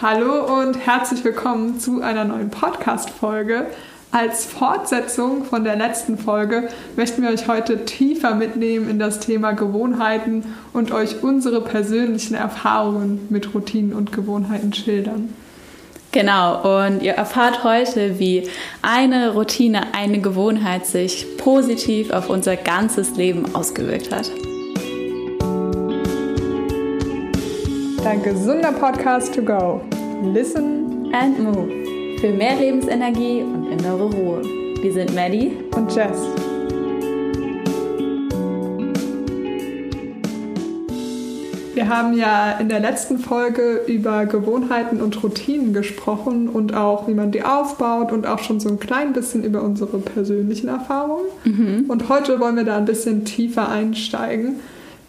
Hallo und herzlich willkommen zu einer neuen Podcast-Folge. Als Fortsetzung von der letzten Folge möchten wir euch heute tiefer mitnehmen in das Thema Gewohnheiten und euch unsere persönlichen Erfahrungen mit Routinen und Gewohnheiten schildern. Genau, und ihr erfahrt heute, wie eine Routine, eine Gewohnheit sich positiv auf unser ganzes Leben ausgewirkt hat. Dein gesunder Podcast to go. Listen and move. Für mehr Lebensenergie und innere Ruhe. Wir sind Maddie und Jess. Wir haben ja in der letzten Folge über Gewohnheiten und Routinen gesprochen und auch, wie man die aufbaut und auch schon so ein klein bisschen über unsere persönlichen Erfahrungen. Mhm. Und heute wollen wir da ein bisschen tiefer einsteigen.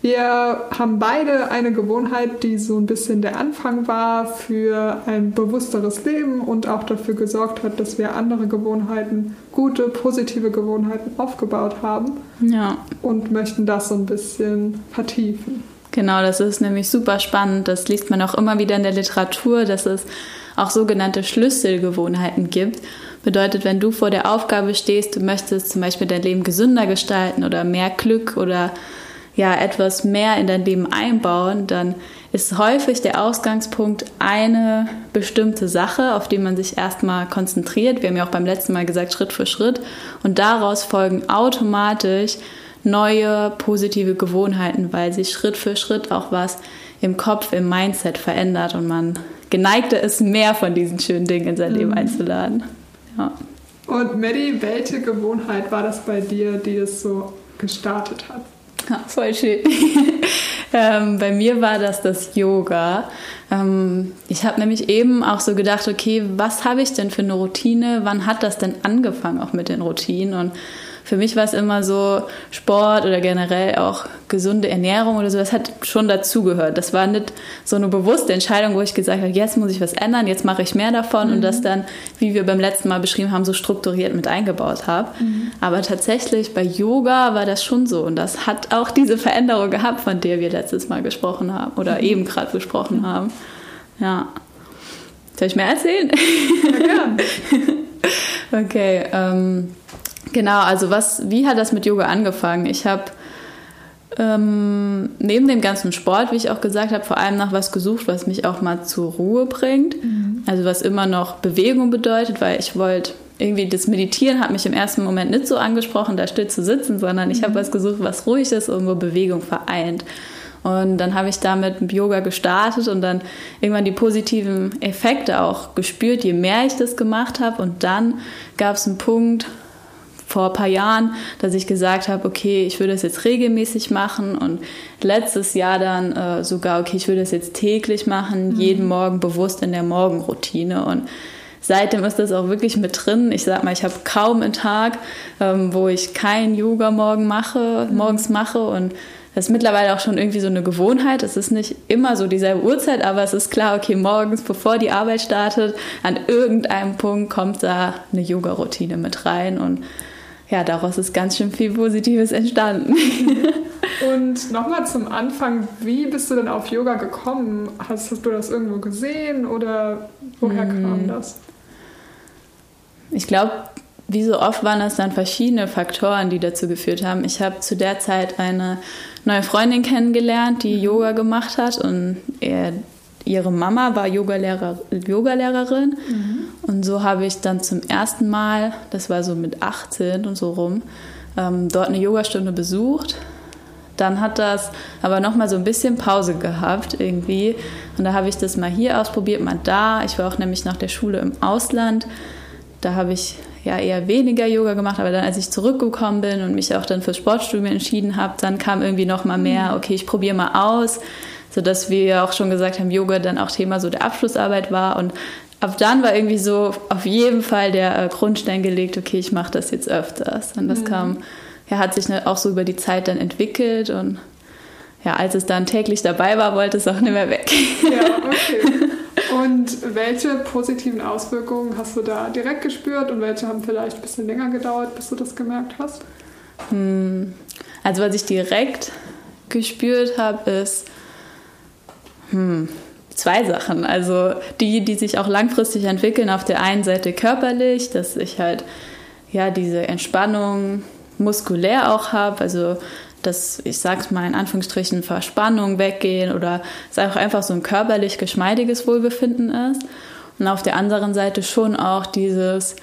Wir haben beide eine Gewohnheit, die so ein bisschen der Anfang war für ein bewussteres Leben und auch dafür gesorgt hat, dass wir andere Gewohnheiten, gute, positive Gewohnheiten aufgebaut haben. Ja. Und möchten das so ein bisschen vertiefen. Genau, das ist nämlich super spannend. Das liest man auch immer wieder in der Literatur, dass es auch sogenannte Schlüsselgewohnheiten gibt. Bedeutet, wenn du vor der Aufgabe stehst, du möchtest zum Beispiel dein Leben gesünder gestalten oder mehr Glück oder ja etwas mehr in dein Leben einbauen, dann ist häufig der Ausgangspunkt eine bestimmte Sache, auf die man sich erstmal konzentriert. Wir haben ja auch beim letzten Mal gesagt, Schritt für Schritt. Und daraus folgen automatisch neue positive Gewohnheiten, weil sich Schritt für Schritt auch was im Kopf, im Mindset verändert und man geneigter ist, mehr von diesen schönen Dingen in sein Leben mhm. einzuladen. Ja. Und Maddie, welche Gewohnheit war das bei dir, die es so gestartet hat? Ja, voll schön. ähm, bei mir war das das Yoga. Ähm, ich habe nämlich eben auch so gedacht, okay, was habe ich denn für eine Routine? Wann hat das denn angefangen auch mit den Routinen? Und für mich war es immer so, Sport oder generell auch gesunde Ernährung oder so, das hat schon dazugehört. Das war nicht so eine bewusste Entscheidung, wo ich gesagt habe, jetzt muss ich was ändern, jetzt mache ich mehr davon mhm. und das dann, wie wir beim letzten Mal beschrieben haben, so strukturiert mit eingebaut habe. Mhm. Aber tatsächlich bei Yoga war das schon so und das hat auch diese Veränderung gehabt, von der wir letztes Mal gesprochen haben oder mhm. eben gerade besprochen haben. Ja. Soll ich mehr erzählen? Ja, okay. Ähm, Genau, also was, wie hat das mit Yoga angefangen? Ich habe ähm, neben dem ganzen Sport, wie ich auch gesagt habe, vor allem nach was gesucht, was mich auch mal zur Ruhe bringt. Mhm. Also was immer noch Bewegung bedeutet, weil ich wollte irgendwie das Meditieren hat mich im ersten Moment nicht so angesprochen, da still zu sitzen, sondern ich mhm. habe was gesucht, was ruhig ist und wo Bewegung vereint. Und dann habe ich damit mit Yoga gestartet und dann irgendwann die positiven Effekte auch gespürt, je mehr ich das gemacht habe. Und dann gab es einen Punkt, vor ein paar Jahren, dass ich gesagt habe, okay, ich würde das jetzt regelmäßig machen und letztes Jahr dann äh, sogar, okay, ich würde das jetzt täglich machen, mhm. jeden Morgen bewusst in der Morgenroutine und seitdem ist das auch wirklich mit drin. Ich sag mal, ich habe kaum einen Tag, ähm, wo ich kein Yoga morgen mache, mhm. morgens mache und das ist mittlerweile auch schon irgendwie so eine Gewohnheit. Es ist nicht immer so dieselbe Uhrzeit, aber es ist klar, okay, morgens, bevor die Arbeit startet, an irgendeinem Punkt kommt da eine Yoga-Routine mit rein und ja, daraus ist ganz schön viel Positives entstanden. Und nochmal zum Anfang, wie bist du denn auf Yoga gekommen? Hast, hast du das irgendwo gesehen oder woher hm. kam das? Ich glaube, wie so oft waren das dann verschiedene Faktoren, die dazu geführt haben. Ich habe zu der Zeit eine neue Freundin kennengelernt, die Yoga gemacht hat und er ihre Mama war Yogalehrer, Yogalehrerin. Mhm. Und so habe ich dann zum ersten Mal, das war so mit 18 und so rum, ähm, dort eine Yogastunde besucht. Dann hat das aber nochmal so ein bisschen Pause gehabt irgendwie. Und da habe ich das mal hier ausprobiert, mal da. Ich war auch nämlich nach der Schule im Ausland. Da habe ich ja eher weniger Yoga gemacht, aber dann, als ich zurückgekommen bin und mich auch dann fürs Sportstudium entschieden habe, dann kam irgendwie noch mal mehr, mhm. okay, ich probiere mal aus sodass wir auch schon gesagt haben, Yoga dann auch Thema so der Abschlussarbeit war und ab dann war irgendwie so auf jeden Fall der äh, Grundstein gelegt, okay, ich mache das jetzt öfters. Und das mhm. kam, ja, hat sich auch so über die Zeit dann entwickelt und ja, als es dann täglich dabei war, wollte es auch nicht mehr weg. Ja, okay. Und welche positiven Auswirkungen hast du da direkt gespürt und welche haben vielleicht ein bisschen länger gedauert, bis du das gemerkt hast? Hm. Also was ich direkt gespürt habe, ist, hm, zwei Sachen. Also die, die sich auch langfristig entwickeln, auf der einen Seite körperlich, dass ich halt ja diese Entspannung muskulär auch habe, also dass ich sag's mal in Anführungsstrichen Verspannung weggehen oder es auch einfach so ein körperlich geschmeidiges Wohlbefinden ist. Und auf der anderen Seite schon auch dieses,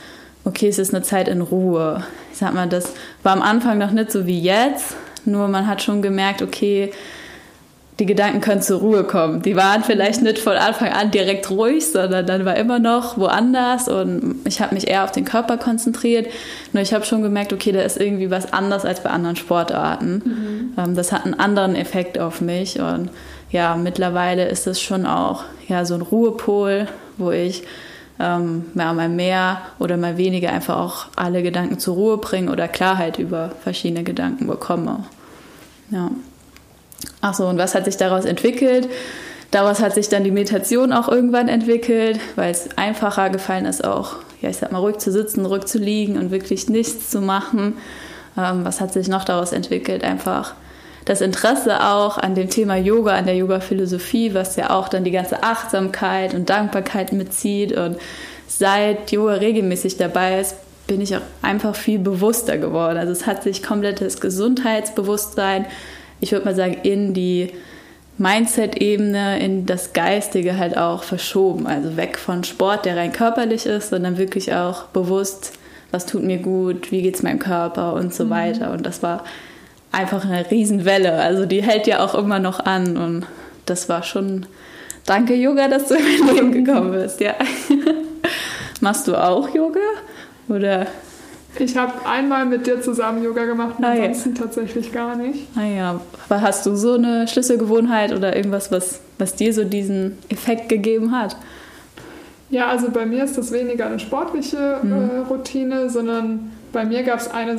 okay, es ist eine Zeit in Ruhe. Ich sag mal, das war am Anfang noch nicht so wie jetzt, nur man hat schon gemerkt, okay, die Gedanken können zur Ruhe kommen. Die waren vielleicht nicht von Anfang an direkt ruhig, sondern dann war immer noch woanders und ich habe mich eher auf den Körper konzentriert. Nur ich habe schon gemerkt, okay, da ist irgendwie was anders als bei anderen Sportarten. Mhm. Das hat einen anderen Effekt auf mich und ja, mittlerweile ist es schon auch ja, so ein Ruhepol, wo ich ähm, ja, mal mehr oder mal weniger einfach auch alle Gedanken zur Ruhe bringe oder Klarheit über verschiedene Gedanken bekomme. Ja. Achso, und was hat sich daraus entwickelt? Daraus hat sich dann die Meditation auch irgendwann entwickelt, weil es einfacher gefallen ist, auch, ja, ich sag mal, ruhig zu sitzen, ruhig zu liegen und wirklich nichts zu machen. Ähm, was hat sich noch daraus entwickelt? Einfach das Interesse auch an dem Thema Yoga, an der Yoga-Philosophie, was ja auch dann die ganze Achtsamkeit und Dankbarkeit mitzieht. Und seit Yoga regelmäßig dabei ist, bin ich auch einfach viel bewusster geworden. Also es hat sich komplettes Gesundheitsbewusstsein ich würde mal sagen, in die Mindset-Ebene, in das Geistige halt auch verschoben. Also weg von Sport, der rein körperlich ist, sondern wirklich auch bewusst, was tut mir gut, wie geht es meinem Körper und so mhm. weiter. Und das war einfach eine Riesenwelle. Also die hält ja auch immer noch an. Und das war schon, danke Yoga, dass du in mein Leben gekommen bist. Ja. Machst du auch Yoga? Oder ich habe einmal mit dir zusammen Yoga gemacht, ah, ansonsten ja. tatsächlich gar nicht. Ah ja, aber hast du so eine Schlüsselgewohnheit oder irgendwas, was, was dir so diesen Effekt gegeben hat? Ja, also bei mir ist das weniger eine sportliche mhm. äh, Routine, sondern bei mir gab es eine,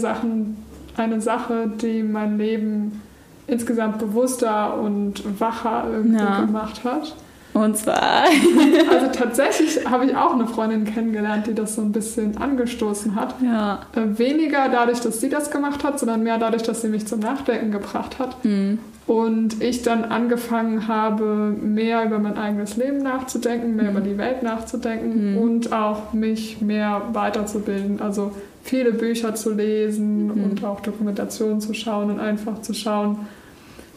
eine Sache, die mein Leben insgesamt bewusster und wacher irgendwie ja. gemacht hat. Und zwar. also tatsächlich habe ich auch eine Freundin kennengelernt, die das so ein bisschen angestoßen hat. Ja. Äh, weniger dadurch, dass sie das gemacht hat, sondern mehr dadurch, dass sie mich zum Nachdenken gebracht hat. Mhm. Und ich dann angefangen habe, mehr über mein eigenes Leben nachzudenken, mehr mhm. über die Welt nachzudenken mhm. und auch mich mehr weiterzubilden. Also viele Bücher zu lesen mhm. und auch Dokumentationen zu schauen und einfach zu schauen,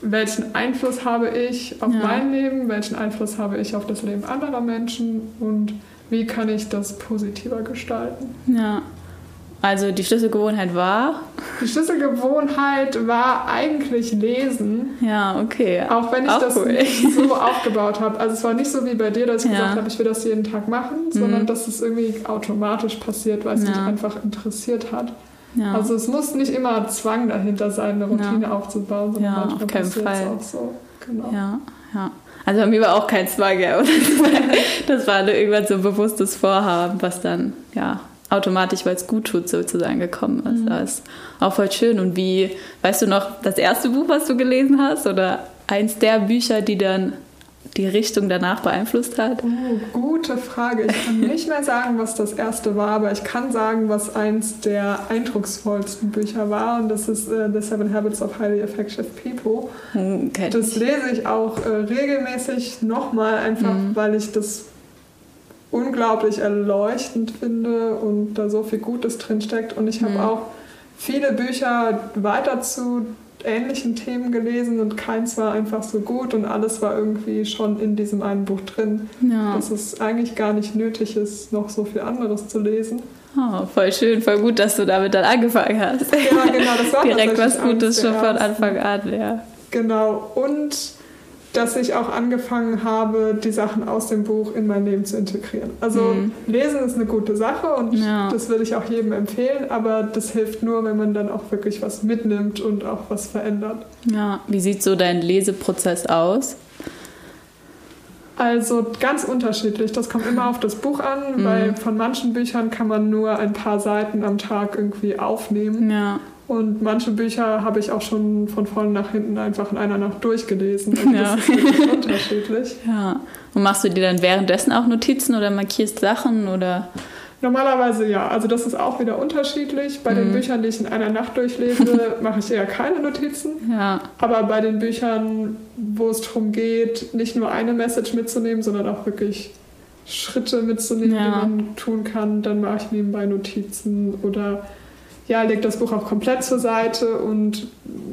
welchen Einfluss habe ich auf ja. mein Leben, welchen Einfluss habe ich auf das Leben anderer Menschen und wie kann ich das positiver gestalten. Ja. Also die Schlüsselgewohnheit war? Die Schlüsselgewohnheit war eigentlich Lesen. Ja, okay. Auch wenn ich auch das cool. nicht so aufgebaut habe. Also es war nicht so wie bei dir, dass ich ja. gesagt habe, ich will das jeden Tag machen, mhm. sondern dass es irgendwie automatisch passiert, weil es ja. mich einfach interessiert hat. Ja. Also es muss nicht immer Zwang dahinter sein, eine Routine ja. aufzubauen, sondern ja, auf keinen Fall. auch so. Genau. Ja, ja. Also bei mir war auch kein Zwang, ja. Das war nur irgendwann so ein bewusstes Vorhaben, was dann ja automatisch, weil es gut tut, sozusagen gekommen ist. Mhm. Das ist auch voll schön. Und wie, weißt du noch, das erste Buch, was du gelesen hast oder eins der Bücher, die dann die Richtung danach beeinflusst hat? Oh, gute Frage. Ich kann nicht mehr sagen, was das erste war, aber ich kann sagen, was eins der eindrucksvollsten Bücher war. Und das ist uh, The Seven Habits of Highly Effective People. Hm, das lese ich auch äh, regelmäßig nochmal, einfach mhm. weil ich das unglaublich erleuchtend finde und da so viel Gutes drin steckt. Und ich habe mhm. auch viele Bücher weiter zu ähnlichen Themen gelesen und keins war einfach so gut und alles war irgendwie schon in diesem einen Buch drin. Ja. Dass es eigentlich gar nicht nötig ist, noch so viel anderes zu lesen. Oh, voll schön, voll gut, dass du damit dann angefangen hast. Ja, genau, das war Direkt was Gutes schon von Anfang an, ja. Genau, und dass ich auch angefangen habe, die Sachen aus dem Buch in mein Leben zu integrieren. Also mhm. Lesen ist eine gute Sache und ja. das würde ich auch jedem empfehlen, aber das hilft nur, wenn man dann auch wirklich was mitnimmt und auch was verändert. Ja, wie sieht so dein Leseprozess aus? Also ganz unterschiedlich. Das kommt immer auf das Buch an, mhm. weil von manchen Büchern kann man nur ein paar Seiten am Tag irgendwie aufnehmen. Ja. Und manche Bücher habe ich auch schon von vorne nach hinten einfach in einer Nacht durchgelesen. Und ja. das ist unterschiedlich. Ja. Und machst du dir dann währenddessen auch Notizen oder markierst Sachen oder? Normalerweise ja. Also das ist auch wieder unterschiedlich. Bei mhm. den Büchern, die ich in einer Nacht durchlese, mache ich eher keine Notizen. Ja. Aber bei den Büchern, wo es darum geht, nicht nur eine Message mitzunehmen, sondern auch wirklich Schritte mitzunehmen, ja. die man tun kann, dann mache ich nebenbei Notizen oder ja, leg das Buch auch komplett zur Seite und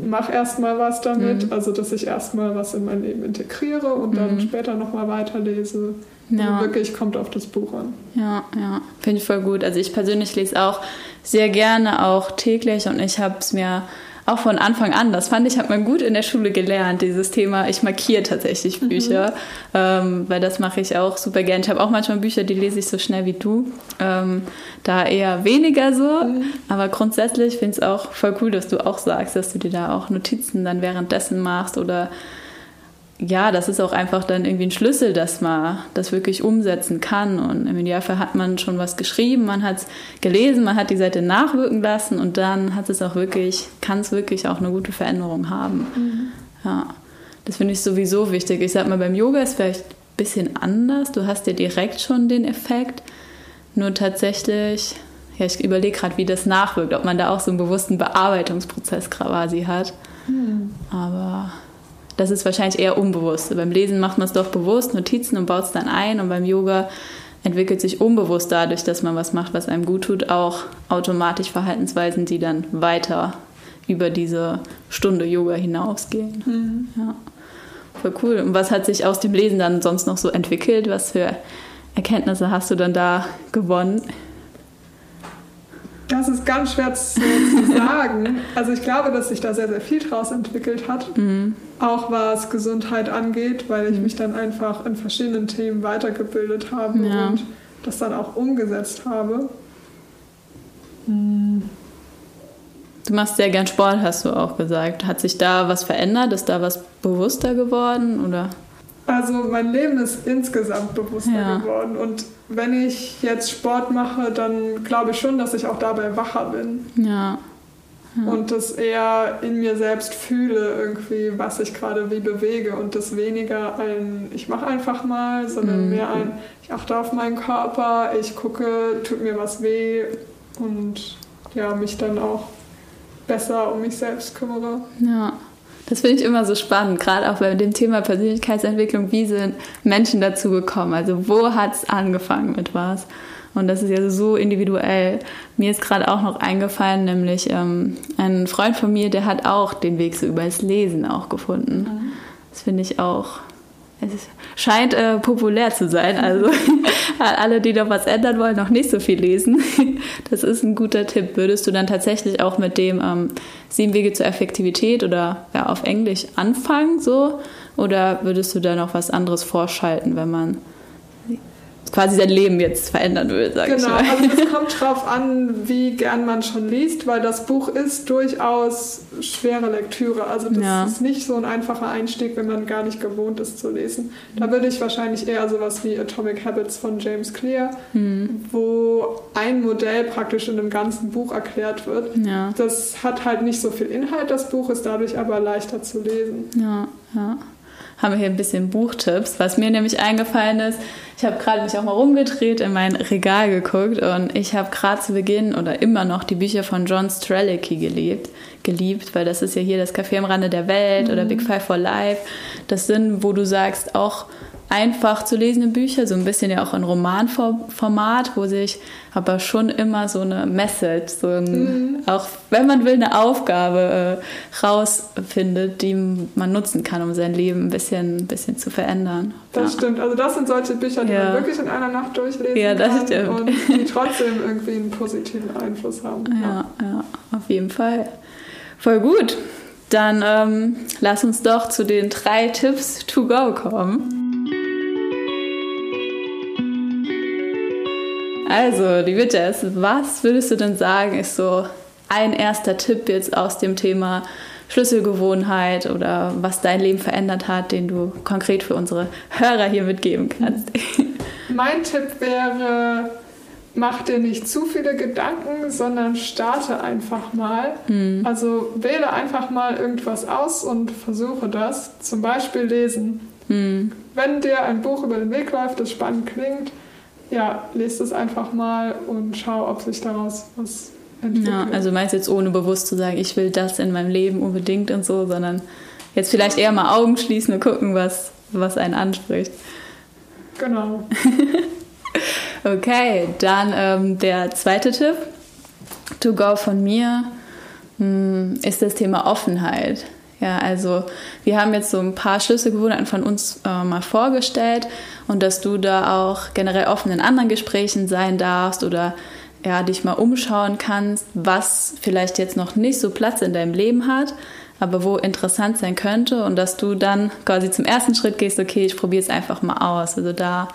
mach erstmal was damit. Mhm. Also, dass ich erstmal was in mein Leben integriere und mhm. dann später nochmal weiterlese. Ja. Also wirklich kommt auf das Buch an. Ja, ja, finde ich voll gut. Also ich persönlich lese auch sehr gerne, auch täglich und ich habe es mir auch von Anfang an, das fand ich, hat man gut in der Schule gelernt, dieses Thema, ich markiere tatsächlich mhm. Bücher, mhm. ähm, weil das mache ich auch super gerne. Ich habe auch manchmal Bücher, die lese ich so schnell wie du, ähm, da eher weniger so, mhm. aber grundsätzlich finde ich es auch voll cool, dass du auch sagst, dass du dir da auch Notizen dann währenddessen machst oder ja, das ist auch einfach dann irgendwie ein Schlüssel, dass man das wirklich umsetzen kann. Und im Idealfall hat man schon was geschrieben, man hat es gelesen, man hat die Seite nachwirken lassen und dann hat es auch wirklich, kann es wirklich auch eine gute Veränderung haben. Mhm. Ja, das finde ich sowieso wichtig. Ich sag mal, beim Yoga ist vielleicht ein bisschen anders. Du hast ja direkt schon den Effekt. Nur tatsächlich, ja, ich überlege gerade, wie das nachwirkt, ob man da auch so einen bewussten Bearbeitungsprozess quasi hat. Mhm. Aber das ist wahrscheinlich eher unbewusst. Beim Lesen macht man es doch bewusst, Notizen und baut es dann ein. Und beim Yoga entwickelt sich unbewusst dadurch, dass man was macht, was einem gut tut, auch automatisch Verhaltensweisen, die dann weiter über diese Stunde Yoga hinausgehen. Mhm. Ja. Voll cool. Und was hat sich aus dem Lesen dann sonst noch so entwickelt? Was für Erkenntnisse hast du dann da gewonnen? Das ist ganz schwer zu, zu sagen. Also ich glaube, dass sich da sehr, sehr viel draus entwickelt hat. Mhm. Auch was Gesundheit angeht, weil ich mhm. mich dann einfach in verschiedenen Themen weitergebildet habe ja. und das dann auch umgesetzt habe. Mhm. Du machst sehr gern Sport, hast du auch gesagt. Hat sich da was verändert? Ist da was bewusster geworden? Oder? Also mein Leben ist insgesamt bewusster ja. geworden. Und wenn ich jetzt Sport mache, dann glaube ich schon, dass ich auch dabei wacher bin. Ja. ja. Und das eher in mir selbst fühle, irgendwie, was ich gerade wie bewege. Und das weniger ein, ich mache einfach mal, sondern mhm. mehr ein, ich achte auf meinen Körper, ich gucke, tut mir was weh und ja, mich dann auch besser um mich selbst kümmere. Ja. Das finde ich immer so spannend, gerade auch bei dem Thema Persönlichkeitsentwicklung. Wie sind Menschen dazu gekommen? Also wo hat es angefangen mit was? Und das ist ja so individuell. Mir ist gerade auch noch eingefallen, nämlich ähm, ein Freund von mir, der hat auch den Weg so über das Lesen auch gefunden. Mhm. Das finde ich auch es scheint äh, populär zu sein. Also alle, die noch was ändern wollen, noch nicht so viel lesen. Das ist ein guter Tipp. Würdest du dann tatsächlich auch mit dem ähm, Sieben Wege zur Effektivität oder ja, auf Englisch anfangen so? Oder würdest du da noch was anderes vorschalten, wenn man quasi sein Leben jetzt verändern will, sag genau, ich mal. Genau, also es kommt drauf an, wie gern man schon liest, weil das Buch ist durchaus schwere Lektüre. Also das ja. ist nicht so ein einfacher Einstieg, wenn man gar nicht gewohnt ist zu lesen. Da würde ich wahrscheinlich eher sowas wie Atomic Habits von James Clear, mhm. wo ein Modell praktisch in einem ganzen Buch erklärt wird. Ja. Das hat halt nicht so viel Inhalt, das Buch ist dadurch aber leichter zu lesen. Ja, ja haben wir hier ein bisschen Buchtipps. Was mir nämlich eingefallen ist, ich habe gerade mich auch mal rumgedreht, in mein Regal geguckt und ich habe gerade zu Beginn oder immer noch die Bücher von John Strelicky geliebt, geliebt, weil das ist ja hier das Café am Rande der Welt mhm. oder Big Five for Life. Das sind, wo du sagst, auch einfach zu lesende Bücher, so ein bisschen ja auch in Romanformat, wo sich aber schon immer so eine Message, so ein, mhm. auch wenn man will, eine Aufgabe äh, rausfindet, die man nutzen kann, um sein Leben ein bisschen, ein bisschen zu verändern. Das ja. stimmt. Also das sind solche Bücher, die ja. man wirklich in einer Nacht durchlesen ja, das kann stimmt. und die trotzdem irgendwie einen positiven Einfluss haben. Ja, ja, auf jeden Fall. Voll gut. Dann ähm, lass uns doch zu den drei Tipps to go kommen. Also, liebe Jess, was würdest du denn sagen, ist so ein erster Tipp jetzt aus dem Thema Schlüsselgewohnheit oder was dein Leben verändert hat, den du konkret für unsere Hörer hier mitgeben kannst? Mein Tipp wäre, mach dir nicht zu viele Gedanken, sondern starte einfach mal. Mhm. Also wähle einfach mal irgendwas aus und versuche das. Zum Beispiel lesen. Mhm. Wenn dir ein Buch über den Weg läuft, das spannend klingt, ja, lest es einfach mal und schau, ob sich daraus was entwickelt. Ja, also meinst jetzt ohne bewusst zu sagen, ich will das in meinem Leben unbedingt und so, sondern jetzt vielleicht eher mal Augen schließen und gucken, was, was einen anspricht. Genau. okay, dann ähm, der zweite Tipp, to go von mir, mh, hm, ist das Thema Offenheit. Ja, also wir haben jetzt so ein paar Schlüsselgewohnheiten von uns äh, mal vorgestellt und dass du da auch generell offen in anderen Gesprächen sein darfst oder ja, dich mal umschauen kannst, was vielleicht jetzt noch nicht so Platz in deinem Leben hat, aber wo interessant sein könnte und dass du dann quasi zum ersten Schritt gehst, okay, ich probiere es einfach mal aus. Also da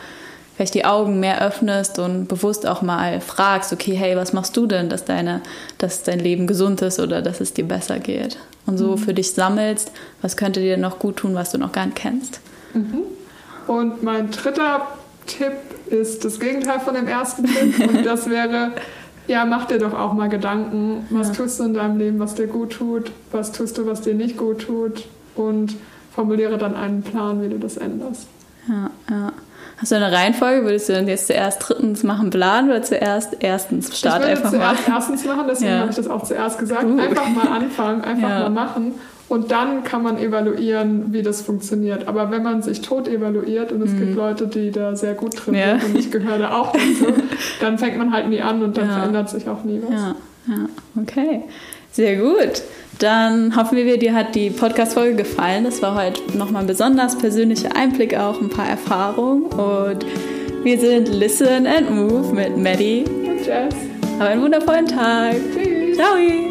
vielleicht die Augen mehr öffnest und bewusst auch mal fragst, okay, hey, was machst du denn, dass, deine, dass dein Leben gesund ist oder dass es dir besser geht? Und so mhm. für dich sammelst, was könnte dir noch gut tun, was du noch gar nicht kennst. Mhm. Und mein dritter Tipp ist das Gegenteil von dem ersten Tipp und das wäre, ja, mach dir doch auch mal Gedanken, was ja. tust du in deinem Leben, was dir gut tut, was tust du, was dir nicht gut tut und formuliere dann einen Plan, wie du das änderst. Ja, ja. Hast du eine Reihenfolge? Würdest du dann jetzt zuerst drittens machen Plan oder zuerst erstens Start ich würde einfach zuerst mal? erstens machen, deswegen ja. habe ich das auch zuerst gesagt. Uh. Einfach mal anfangen, einfach ja. mal machen und dann kann man evaluieren, wie das funktioniert. Aber wenn man sich tot evaluiert und es mhm. gibt Leute, die da sehr gut drin ja. sind und ich gehöre da auch dazu, dann fängt man halt nie an und dann verändert sich auch nie was. Ja, ja. okay. Sehr gut. Dann hoffen wir, dir hat die Podcast-Folge gefallen. Das war heute nochmal ein besonders persönlicher Einblick auch, ein paar Erfahrungen. Und wir sind Listen and Move mit Maddie und Jess. Hab einen wundervollen Tag. Tschüss. Ciao.